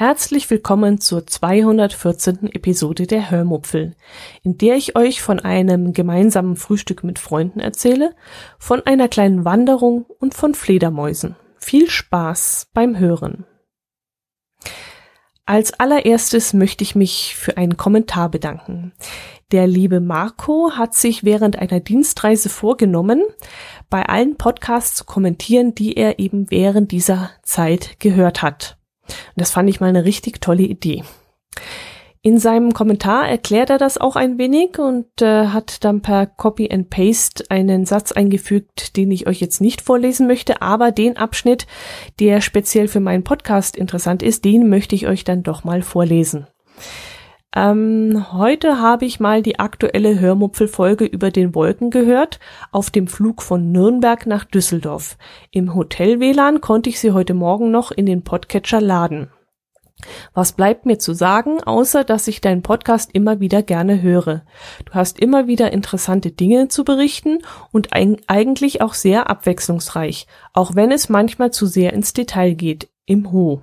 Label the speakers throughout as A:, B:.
A: Herzlich willkommen zur 214. Episode der Hörmupfel, in der ich euch von einem gemeinsamen Frühstück mit Freunden erzähle, von einer kleinen Wanderung und von Fledermäusen. Viel Spaß beim Hören. Als allererstes möchte ich mich für einen Kommentar bedanken. Der liebe Marco hat sich während einer Dienstreise vorgenommen, bei allen Podcasts zu kommentieren, die er eben während dieser Zeit gehört hat. Und das fand ich mal eine richtig tolle Idee. In seinem Kommentar erklärt er das auch ein wenig und äh, hat dann per Copy and Paste einen Satz eingefügt, den ich euch jetzt nicht vorlesen möchte, aber den Abschnitt, der speziell für meinen Podcast interessant ist, den möchte ich euch dann doch mal vorlesen. Ähm, heute habe ich mal die aktuelle Hörmupfelfolge über den Wolken gehört, auf dem Flug von Nürnberg nach Düsseldorf. Im Hotel WLAN konnte ich sie heute Morgen noch in den Podcatcher laden. Was bleibt mir zu sagen, außer dass ich deinen Podcast immer wieder gerne höre. Du hast immer wieder interessante Dinge zu berichten und eigentlich auch sehr abwechslungsreich, auch wenn es manchmal zu sehr ins Detail geht, im Ho.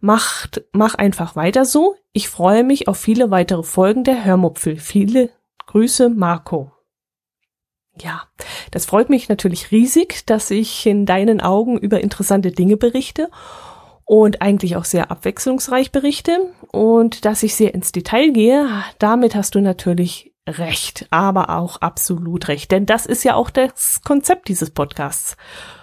A: Macht, mach einfach weiter so. Ich freue mich auf viele weitere Folgen der Hörmupfel. Viele Grüße, Marco. Ja, das freut mich natürlich riesig, dass ich in deinen Augen über interessante Dinge berichte und eigentlich auch sehr abwechslungsreich berichte und dass ich sehr ins Detail gehe. Damit hast du natürlich recht, aber auch absolut recht, denn das ist ja auch das Konzept dieses Podcasts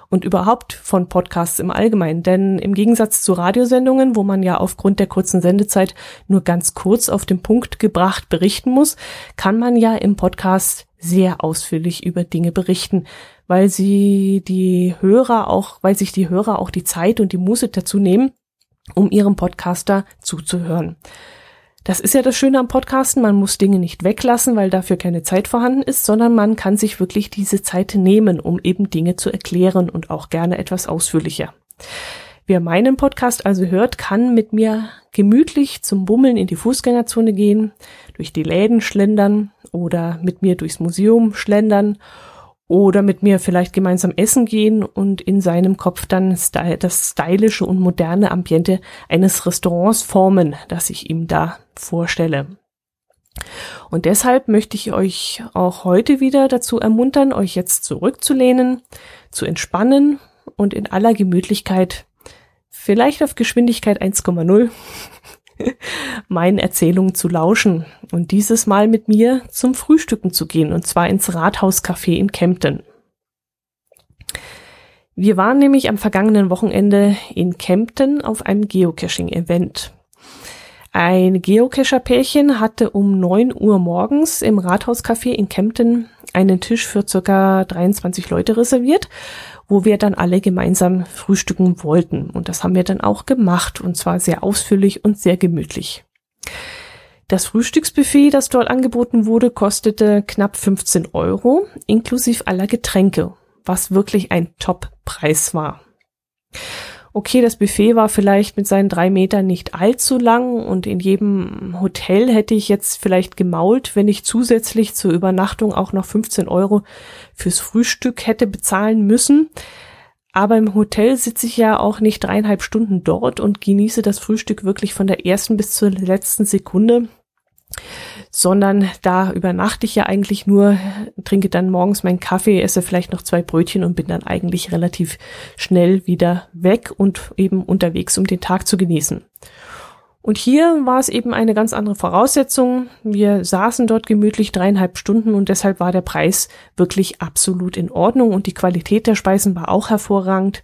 A: und überhaupt von Podcasts im Allgemeinen. Denn im Gegensatz zu Radiosendungen, wo man ja aufgrund der kurzen Sendezeit nur ganz kurz auf den Punkt gebracht berichten muss, kann man ja im Podcast sehr ausführlich über Dinge berichten, weil sie die Hörer auch, weil sich die Hörer auch die Zeit und die Muße dazu nehmen, um ihrem Podcaster zuzuhören. Das ist ja das Schöne am Podcasten, man muss Dinge nicht weglassen, weil dafür keine Zeit vorhanden ist, sondern man kann sich wirklich diese Zeit nehmen, um eben Dinge zu erklären und auch gerne etwas ausführlicher. Wer meinen Podcast also hört, kann mit mir gemütlich zum Bummeln in die Fußgängerzone gehen, durch die Läden schlendern oder mit mir durchs Museum schlendern oder mit mir vielleicht gemeinsam essen gehen und in seinem Kopf dann das stylische und moderne Ambiente eines Restaurants formen, das ich ihm da vorstelle. Und deshalb möchte ich euch auch heute wieder dazu ermuntern, euch jetzt zurückzulehnen, zu entspannen und in aller Gemütlichkeit, vielleicht auf Geschwindigkeit 1,0, meinen Erzählungen zu lauschen und dieses Mal mit mir zum Frühstücken zu gehen, und zwar ins Rathauscafé in Kempten. Wir waren nämlich am vergangenen Wochenende in Kempten auf einem Geocaching-Event. Ein Geocacher-Pärchen hatte um neun Uhr morgens im Rathauscafé in Kempten einen Tisch für circa 23 Leute reserviert wo wir dann alle gemeinsam frühstücken wollten. Und das haben wir dann auch gemacht und zwar sehr ausführlich und sehr gemütlich. Das Frühstücksbuffet, das dort angeboten wurde, kostete knapp 15 Euro, inklusive aller Getränke, was wirklich ein Top-Preis war okay, das Buffet war vielleicht mit seinen drei Metern nicht allzu lang und in jedem Hotel hätte ich jetzt vielleicht gemault, wenn ich zusätzlich zur Übernachtung auch noch 15 Euro fürs Frühstück hätte bezahlen müssen. Aber im Hotel sitze ich ja auch nicht dreieinhalb Stunden dort und genieße das Frühstück wirklich von der ersten bis zur letzten Sekunde sondern da übernachte ich ja eigentlich nur, trinke dann morgens meinen Kaffee, esse vielleicht noch zwei Brötchen und bin dann eigentlich relativ schnell wieder weg und eben unterwegs, um den Tag zu genießen. Und hier war es eben eine ganz andere Voraussetzung. Wir saßen dort gemütlich dreieinhalb Stunden und deshalb war der Preis wirklich absolut in Ordnung und die Qualität der Speisen war auch hervorragend.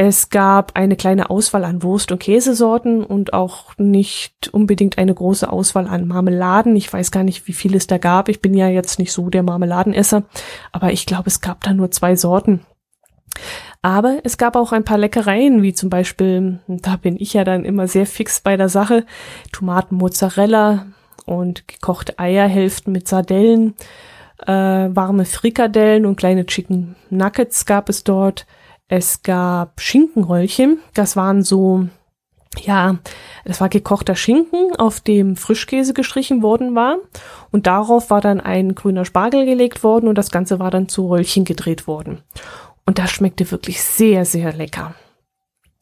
A: Es gab eine kleine Auswahl an Wurst- und Käsesorten und auch nicht unbedingt eine große Auswahl an Marmeladen. Ich weiß gar nicht, wie viel es da gab. Ich bin ja jetzt nicht so der Marmeladenesser, aber ich glaube, es gab da nur zwei Sorten. Aber es gab auch ein paar Leckereien, wie zum Beispiel, da bin ich ja dann immer sehr fix bei der Sache, Tomaten Mozzarella und gekochte Eierhälften mit Sardellen Äh, warme Frikadellen und kleine Chicken Nuggets gab es dort. Es gab Schinkenröllchen. Das waren so, ja, das war gekochter Schinken, auf dem Frischkäse gestrichen worden war. Und darauf war dann ein grüner Spargel gelegt worden und das Ganze war dann zu Röllchen gedreht worden. Und das schmeckte wirklich sehr, sehr lecker.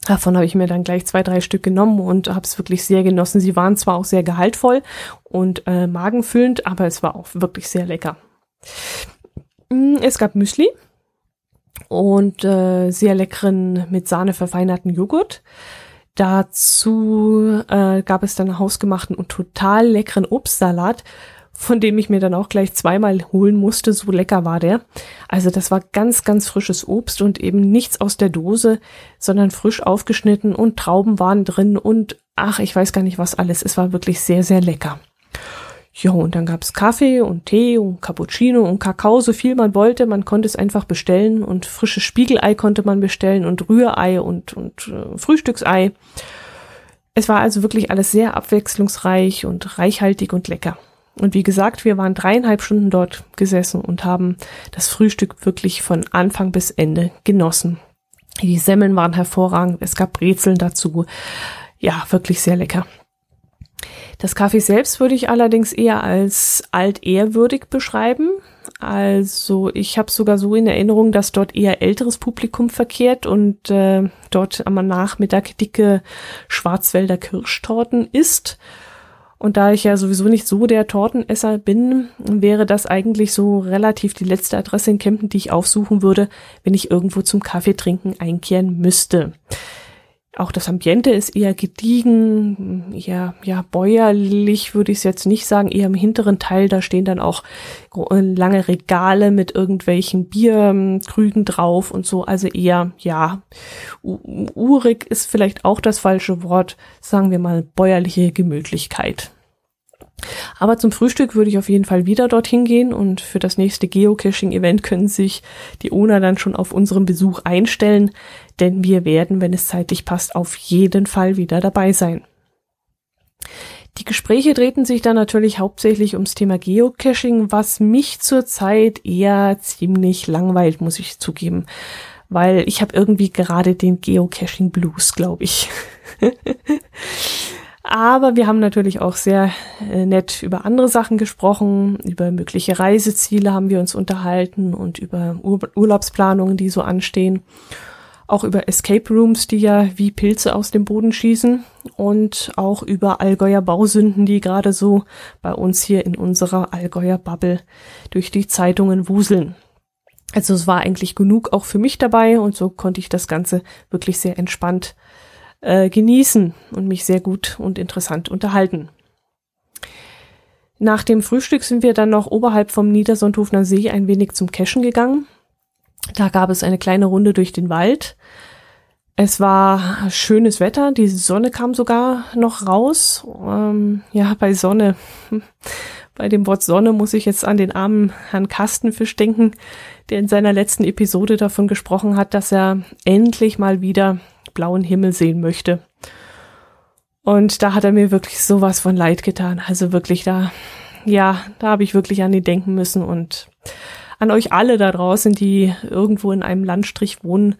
A: Davon habe ich mir dann gleich zwei, drei Stück genommen und habe es wirklich sehr genossen. Sie waren zwar auch sehr gehaltvoll und äh, magenfüllend, aber es war auch wirklich sehr lecker. Mm, es gab Müsli und äh, sehr leckeren mit Sahne verfeinerten Joghurt. Dazu äh, gab es dann hausgemachten und total leckeren Obstsalat von dem ich mir dann auch gleich zweimal holen musste, so lecker war der. Also das war ganz, ganz frisches Obst und eben nichts aus der Dose, sondern frisch aufgeschnitten und Trauben waren drin und ach, ich weiß gar nicht was alles. Es war wirklich sehr, sehr lecker. Ja, und dann gab's Kaffee und Tee und Cappuccino und Kakao, so viel man wollte. Man konnte es einfach bestellen und frisches Spiegelei konnte man bestellen und Rührei und, und äh, Frühstücksei. Es war also wirklich alles sehr abwechslungsreich und reichhaltig und lecker. Und wie gesagt, wir waren dreieinhalb Stunden dort gesessen und haben das Frühstück wirklich von Anfang bis Ende genossen. Die Semmeln waren hervorragend, es gab Brezeln dazu. Ja, wirklich sehr lecker. Das Kaffee selbst würde ich allerdings eher als altehrwürdig beschreiben. Also ich habe sogar so in Erinnerung, dass dort eher älteres Publikum verkehrt und äh, dort am Nachmittag dicke Schwarzwälder Kirschtorten isst. Und da ich ja sowieso nicht so der Tortenesser bin, wäre das eigentlich so relativ die letzte Adresse in Kempten, die ich aufsuchen würde, wenn ich irgendwo zum Kaffeetrinken einkehren müsste. Auch das Ambiente ist eher gediegen, eher ja bäuerlich würde ich es jetzt nicht sagen, eher im hinteren Teil, da stehen dann auch lange Regale mit irgendwelchen Bierkrügen drauf und so, also eher ja urig ist vielleicht auch das falsche Wort, sagen wir mal bäuerliche Gemütlichkeit. Aber zum Frühstück würde ich auf jeden Fall wieder dorthin gehen und für das nächste Geocaching-Event können sich die Owner dann schon auf unseren Besuch einstellen, denn wir werden, wenn es zeitlich passt, auf jeden Fall wieder dabei sein. Die Gespräche drehten sich dann natürlich hauptsächlich ums Thema Geocaching, was mich zurzeit eher ziemlich langweilt, muss ich zugeben, weil ich habe irgendwie gerade den Geocaching Blues, glaube ich. Aber wir haben natürlich auch sehr äh, nett über andere Sachen gesprochen, über mögliche Reiseziele haben wir uns unterhalten und über Ur Urlaubsplanungen, die so anstehen. Auch über Escape Rooms, die ja wie Pilze aus dem Boden schießen und auch über Allgäuer Bausünden, die gerade so bei uns hier in unserer Allgäuer Bubble durch die Zeitungen wuseln. Also es war eigentlich genug auch für mich dabei und so konnte ich das Ganze wirklich sehr entspannt äh, genießen und mich sehr gut und interessant unterhalten. Nach dem Frühstück sind wir dann noch oberhalb vom Niedersondhofner See ein wenig zum Cashen gegangen. Da gab es eine kleine Runde durch den Wald. Es war schönes Wetter, die Sonne kam sogar noch raus. Ähm, ja, bei Sonne, bei dem Wort Sonne muss ich jetzt an den armen Herrn Kastenfisch denken, der in seiner letzten Episode davon gesprochen hat, dass er endlich mal wieder blauen Himmel sehen möchte. Und da hat er mir wirklich sowas von leid getan. Also wirklich da, ja, da habe ich wirklich an ihn denken müssen und an euch alle da draußen, die irgendwo in einem Landstrich wohnen,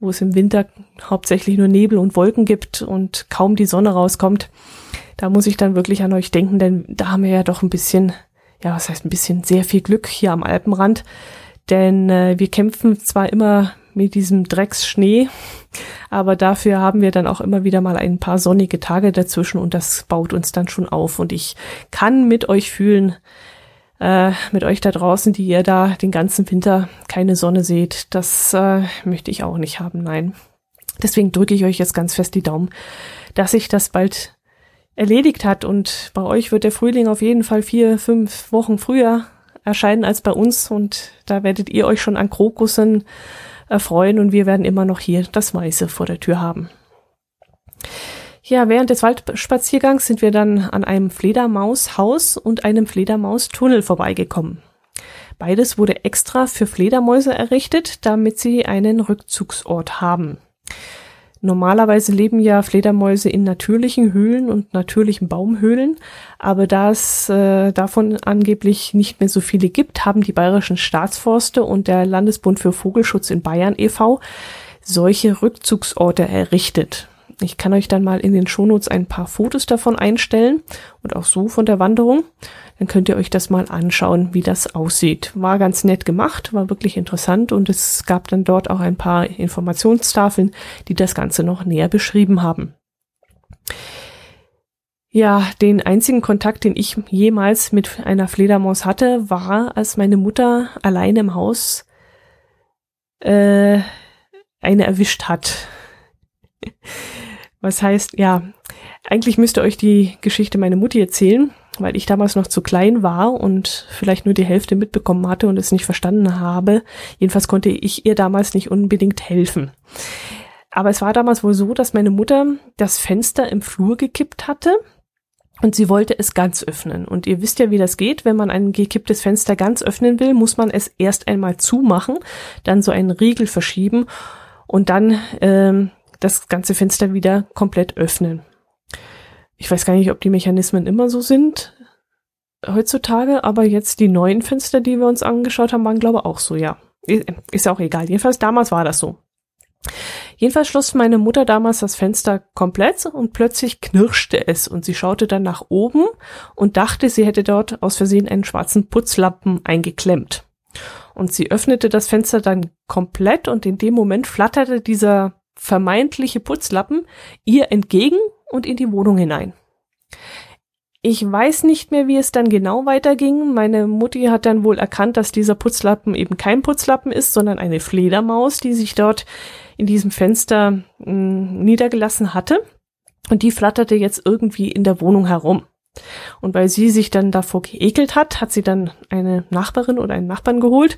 A: wo es im Winter hauptsächlich nur Nebel und Wolken gibt und kaum die Sonne rauskommt. Da muss ich dann wirklich an euch denken, denn da haben wir ja doch ein bisschen, ja, was heißt ein bisschen sehr viel Glück hier am Alpenrand. Denn äh, wir kämpfen zwar immer mit diesem Drecksschnee. Aber dafür haben wir dann auch immer wieder mal ein paar sonnige Tage dazwischen und das baut uns dann schon auf. Und ich kann mit euch fühlen, äh, mit euch da draußen, die ihr da den ganzen Winter keine Sonne seht. Das äh, möchte ich auch nicht haben, nein. Deswegen drücke ich euch jetzt ganz fest die Daumen, dass sich das bald erledigt hat und bei euch wird der Frühling auf jeden Fall vier, fünf Wochen früher erscheinen als bei uns und da werdet ihr euch schon an Krokussen erfreuen und wir werden immer noch hier das Weiße vor der Tür haben. Ja, während des Waldspaziergangs sind wir dann an einem Fledermaushaus und einem Fledermaustunnel vorbeigekommen. Beides wurde extra für Fledermäuse errichtet, damit sie einen Rückzugsort haben. Normalerweise leben ja Fledermäuse in natürlichen Höhlen und natürlichen Baumhöhlen, Aber da es äh, davon angeblich nicht mehr so viele gibt, haben die bayerischen Staatsforste und der Landesbund für Vogelschutz in Bayern e.V. solche Rückzugsorte errichtet. Ich kann euch dann mal in den Shownotes ein paar Fotos davon einstellen und auch so von der Wanderung. Dann könnt ihr euch das mal anschauen, wie das aussieht. War ganz nett gemacht, war wirklich interessant und es gab dann dort auch ein paar Informationstafeln, die das Ganze noch näher beschrieben haben. Ja, den einzigen Kontakt, den ich jemals mit einer Fledermaus hatte, war, als meine Mutter allein im Haus äh, eine erwischt hat. Was heißt, ja, eigentlich müsste euch die Geschichte meine Mutti erzählen, weil ich damals noch zu klein war und vielleicht nur die Hälfte mitbekommen hatte und es nicht verstanden habe. Jedenfalls konnte ich ihr damals nicht unbedingt helfen. Aber es war damals wohl so, dass meine Mutter das Fenster im Flur gekippt hatte und sie wollte es ganz öffnen. Und ihr wisst ja, wie das geht. Wenn man ein gekipptes Fenster ganz öffnen will, muss man es erst einmal zumachen, dann so einen Riegel verschieben und dann ähm, das ganze Fenster wieder komplett öffnen. Ich weiß gar nicht, ob die Mechanismen immer so sind heutzutage, aber jetzt die neuen Fenster, die wir uns angeschaut haben, waren glaube ich auch so, ja. Ist auch egal. Jedenfalls damals war das so. Jedenfalls schloss meine Mutter damals das Fenster komplett und plötzlich knirschte es und sie schaute dann nach oben und dachte, sie hätte dort aus Versehen einen schwarzen Putzlappen eingeklemmt. Und sie öffnete das Fenster dann komplett und in dem Moment flatterte dieser vermeintliche Putzlappen ihr entgegen und in die Wohnung hinein. Ich weiß nicht mehr, wie es dann genau weiterging. Meine Mutti hat dann wohl erkannt, dass dieser Putzlappen eben kein Putzlappen ist, sondern eine Fledermaus, die sich dort in diesem Fenster mh, hm, niedergelassen hatte. Und die flatterte jetzt irgendwie in der Wohnung herum. Und weil sie sich dann davor geekelt hat, hat sie dann eine Nachbarin oder einen Nachbarn geholt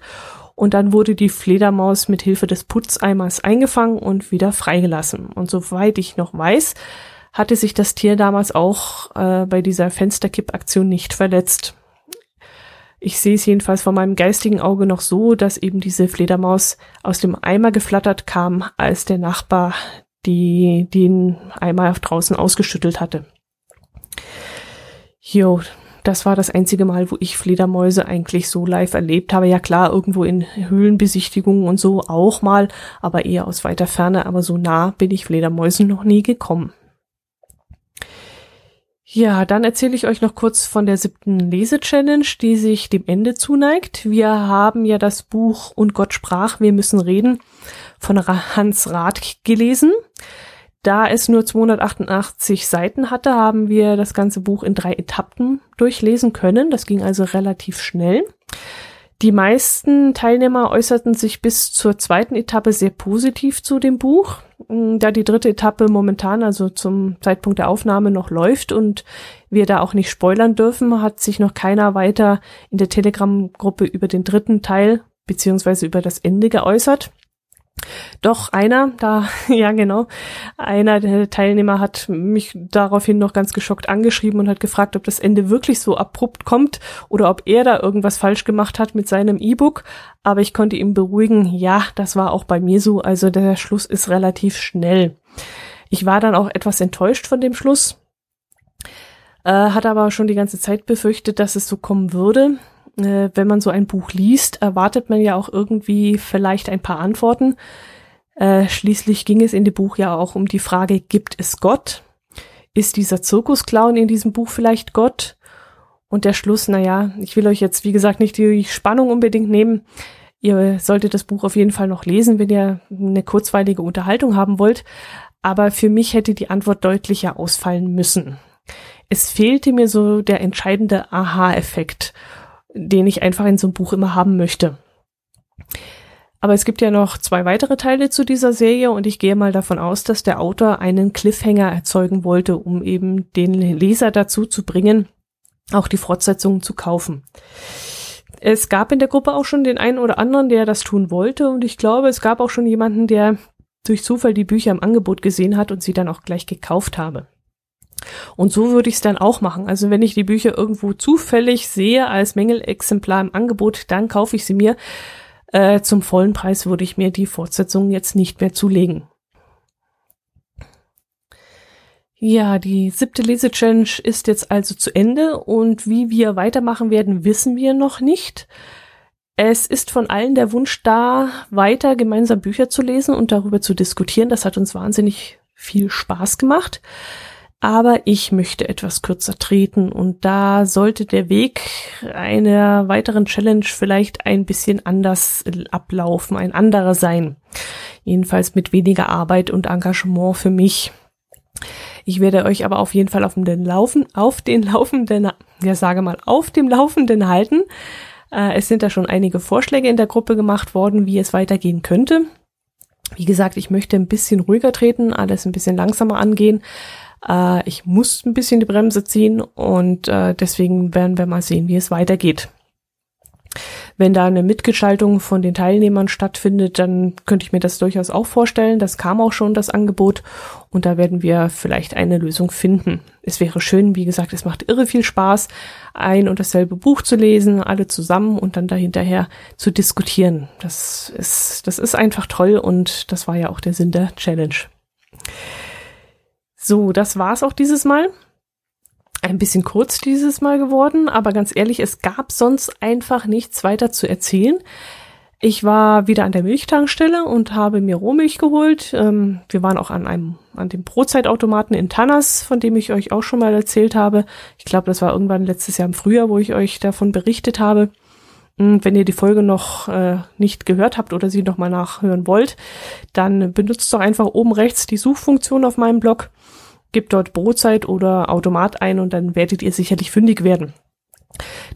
A: und dann wurde die Fledermaus mit Hilfe des Putzeimers eingefangen und wieder freigelassen. Und soweit ich noch weiß, hatte sich das Tier damals auch äh, bei dieser Fensterkippaktion nicht verletzt. Ich sehe es jedenfalls vor meinem geistigen Auge noch so, dass eben diese Fledermaus aus dem Eimer geflattert kam, als der Nachbar die den Eimer draußen ausgeschüttelt hatte. Jo, das war das einzige Mal, wo ich Fledermäuse eigentlich so live erlebt habe. Ja klar, irgendwo in Höhlenbesichtigungen und so auch mal, aber eher aus weiter Ferne. Aber so nah bin ich Fledermäusen noch nie gekommen. Ja, dann erzähle ich euch noch kurz von der siebten Lese-Challenge, die sich dem Ende zuneigt. Wir haben ja das Buch Und Gott sprach, wir müssen reden von Hans Rath gelesen. Da es nur 288 Seiten hatte, haben wir das ganze Buch in drei Etappen durchlesen können. Das ging also relativ schnell. Die meisten Teilnehmer äußerten sich bis zur zweiten Etappe sehr positiv zu dem Buch. Mm, da die dritte Etappe momentan, also zum Zeitpunkt der Aufnahme, noch läuft und wir da auch nicht spoilern dürfen, hat sich noch keiner weiter in der Telegram-Gruppe über den dritten Teil beziehungsweise über das Ende geäußert. Doch einer, da, ja genau, einer der Teilnehmer hat mich daraufhin noch ganz geschockt angeschrieben und hat gefragt, ob das Ende wirklich so abrupt kommt oder ob er da irgendwas falsch gemacht hat mit seinem E-Book. Aber ich konnte ihm beruhigen, ja, das war auch bei mir so, also der Schluss ist relativ schnell. Ich war dann auch etwas enttäuscht von dem Schluss, äh, hat aber schon die ganze Zeit befürchtet, dass es so kommen würde äh, wenn man so ein Buch liest, erwartet man ja auch irgendwie vielleicht ein paar Antworten. Äh, schließlich ging es in dem Buch ja auch um die Frage, gibt es Gott? Ist dieser Zirkusclown in diesem Buch vielleicht Gott? Und der Schluss, naja, ich will euch jetzt, wie gesagt, nicht die Spannung unbedingt nehmen. Ihr solltet das Buch auf jeden Fall noch lesen, wenn ihr eine kurzweilige Unterhaltung haben wollt. Aber für mich hätte die Antwort deutlicher ausfallen müssen. Es fehlte mir so der entscheidende Aha-Effekt den ich einfach in so einem Buch immer haben möchte. Aber es gibt ja noch zwei weitere Teile zu dieser Serie und ich gehe mal davon aus, dass der Autor einen Cliffhanger erzeugen wollte, um eben den Leser dazu zu bringen, auch die Fortsetzungen zu kaufen. Es gab in der Gruppe auch schon den einen oder anderen, der das tun wollte und ich glaube, es gab auch schon jemanden, der durch Zufall die Bücher im Angebot gesehen hat und sie dann auch gleich gekauft habe. Und so würde ich es dann auch machen. Also wenn ich die Bücher irgendwo zufällig sehe als Mängelexemplar im Angebot, dann kaufe ich sie mir. Äh, zum vollen Preis würde ich mir die Fortsetzung jetzt nicht mehr zulegen. Ja, die siebte Lese-Challenge ist jetzt also zu Ende und wie wir weitermachen werden, wissen wir noch nicht. Es ist von allen der Wunsch da, weiter gemeinsam Bücher zu lesen und darüber zu diskutieren. Das hat uns wahnsinnig viel Spaß gemacht. Aber ich möchte etwas kürzer treten und da sollte der Weg einer weiteren Challenge vielleicht ein bisschen anders ablaufen, ein anderer sein. Jedenfalls mit weniger Arbeit und Engagement für mich. Ich werde euch aber auf jeden Fall auf den Laufen, auf den Laufenden, ja sage mal, auf dem Laufenden halten. Äh, es sind da schon einige Vorschläge in der Gruppe gemacht worden, wie es weitergehen könnte. Wie gesagt, ich möchte ein bisschen ruhiger treten, alles ein bisschen langsamer angehen. Äh, ich muss ein bisschen die Bremse ziehen und äh, deswegen werden wir mal sehen, wie es weitergeht. Wenn da eine Mitgestaltung von den Teilnehmern stattfindet, dann könnte ich mir das durchaus auch vorstellen. Das kam auch schon, das Angebot. Und da werden wir vielleicht eine Lösung finden. Es wäre schön, wie gesagt, es macht irre viel Spaß, ein und dasselbe Buch zu lesen, alle zusammen und dann dahinterher zu diskutieren. Das ist, das ist einfach toll und das war ja auch der Sinn der Challenge. So, das war's auch dieses Mal ein bisschen kurz dieses Mal geworden, aber ganz ehrlich, es gab sonst einfach nichts weiter zu erzählen. Ich war wieder an der Milchtankstelle und habe mir Rohmilch geholt. Ähm, wir waren auch an einem, an dem Brotzeitautomaten in Tannas, von dem ich euch auch schon mal erzählt habe. Ich glaube, das war irgendwann letztes Jahr im Frühjahr, wo ich euch davon berichtet habe. Und wenn ihr die Folge noch äh, nicht gehört habt oder sie noch mal nachhören wollt, dann benutzt doch einfach oben rechts die Suchfunktion auf meinem Blog Gebt dort Brotzeit oder Automat ein und dann werdet ihr sicherlich fündig werden.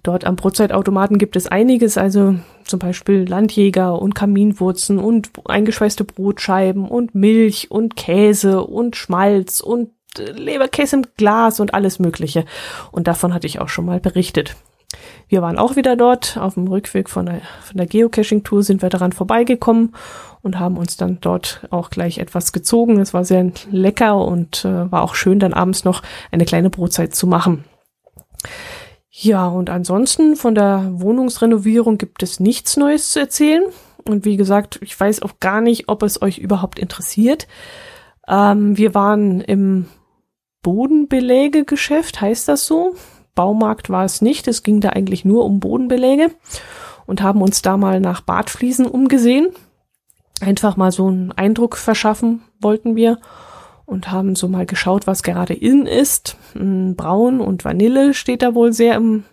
A: Dort am Brotzeitautomaten gibt es einiges, also zum Beispiel Landjäger und Kaminwurzen und eingeschweißte Brotscheiben und Milch und Käse und Schmalz und äh, Leberkäse im Glas und alles Mögliche. Und davon hatte ich auch schon mal berichtet. Wir waren auch wieder dort. Auf dem Rückweg von der, von der Geocaching-Tour sind wir daran vorbeigekommen und haben uns dann dort auch gleich etwas gezogen. Es war sehr lecker und äh, war auch schön, dann abends noch eine kleine Brotzeit zu machen. Ja, und ansonsten von der Wohnungsrenovierung gibt es nichts Neues zu erzählen. Und wie gesagt, ich weiß auch gar nicht, ob es euch überhaupt interessiert. Ähm, wir waren im Bodenbelägegeschäft, heißt das so? Baumarkt war es nicht. Es ging da eigentlich nur um Bodenbeläge und haben uns da mal nach Badfliesen umgesehen. Einfach mal so einen Eindruck verschaffen wollten wir und haben so mal geschaut, was gerade in ist. Hm, Braun und Vanille steht da wohl sehr im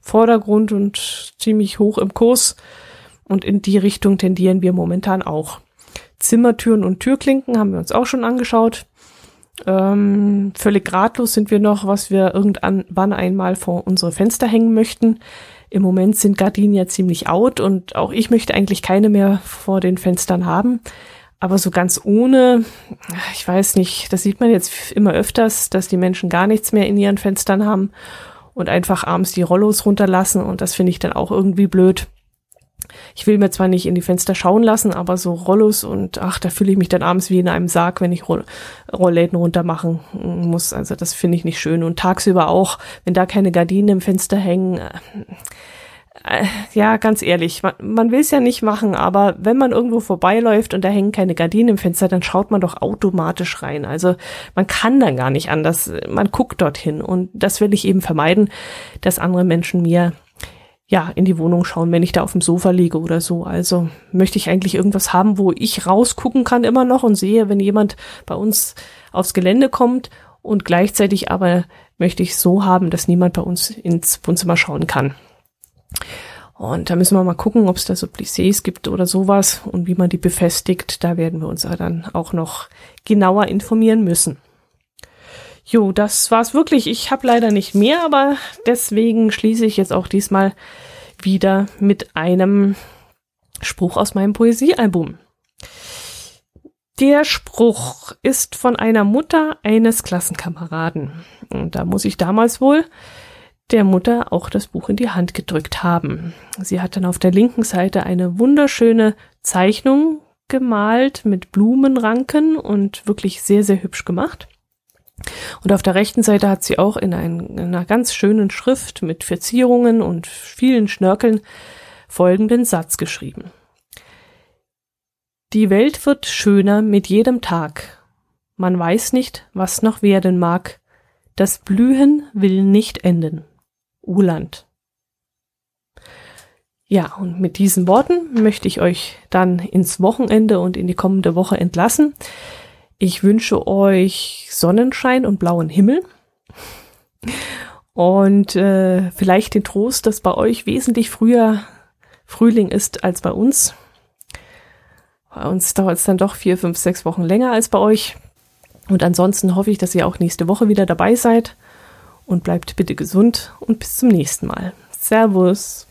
A: Vordergrund und ziemlich hoch im Kurs. Und in die Richtung tendieren wir momentan auch. Zimmertüren und Türklinken haben wir uns auch schon angeschaut. Ähm, völlig ratlos sind wir noch, was wir irgendwann einmal vor unsere Fenster hängen möchten. Im Moment sind Gardinen ja ziemlich out und auch ich möchte eigentlich keine mehr vor den Fenstern haben. Aber so ganz ohne, ich weiß nicht, das sieht man jetzt immer öfters, dass die Menschen gar nichts mehr in ihren Fenstern haben und einfach abends die Rollos runterlassen und das finde ich dann auch irgendwie blöd. Ich will mir zwar nicht in die Fenster schauen lassen, aber so Rollos und ach, da fühle ich mich dann abends wie in einem Sarg, wenn ich Roll Rollläden runter machen muss. Also das finde ich nicht schön. Und tagsüber auch, wenn da keine Gardinen im Fenster hängen. Äh, äh ja, ganz ehrlich, man, man will es ja nicht machen, aber wenn man irgendwo vorbeiläuft und da hängen keine Gardinen im Fenster, dann schaut man doch automatisch rein. Also man kann dann gar nicht anders. Man guckt dorthin und das will ich eben vermeiden, dass andere Menschen mir ja, in die Wohnung schauen, wenn ich da auf dem Sofa liege oder so. Also möchte ich eigentlich irgendwas haben, wo ich rausgucken kann immer noch und sehe, wenn jemand bei uns aufs Gelände kommt und gleichzeitig aber möchte ich so haben, dass niemand bei uns ins Wohnzimmer schauen kann. Und da müssen wir mal gucken, ob es da so Plissés gibt oder sowas und wie man die befestigt. Da werden wir uns dann auch noch genauer informieren müssen. Jo, das war's wirklich. Ich habe leider nicht mehr, aber deswegen schließe ich jetzt auch diesmal wieder mit einem Spruch aus meinem Poesiealbum. Der Spruch ist von einer Mutter eines Klassenkameraden. Und da muss ich damals wohl der Mutter auch das Buch in die Hand gedrückt haben. Sie hat dann auf der linken Seite eine wunderschöne Zeichnung gemalt mit Blumenranken und wirklich sehr, sehr hübsch gemacht. Und auf der rechten Seite hat sie auch in, ein, in einer ganz schönen Schrift mit Verzierungen und vielen Schnörkeln folgenden Satz geschrieben. Die Welt wird schöner mit jedem Tag. man weiß nicht, was noch werden mag. Das Blühen will nicht enden. Uland. Ja, und mit diesen Worten möchte ich euch dann ins Wochenende und in die kommende Woche entlassen. Ich wünsche euch Sonnenschein und blauen Himmel. Und äh, vielleicht den Trost, dass bei euch wesentlich früher Frühling ist als bei uns. Bei uns dauert es dann doch vier, fünf, sechs Wochen länger als bei euch. Und ansonsten hoffe ich, dass ihr auch nächste Woche wieder dabei seid. Und bleibt bitte gesund und bis zum nächsten Mal. Servus.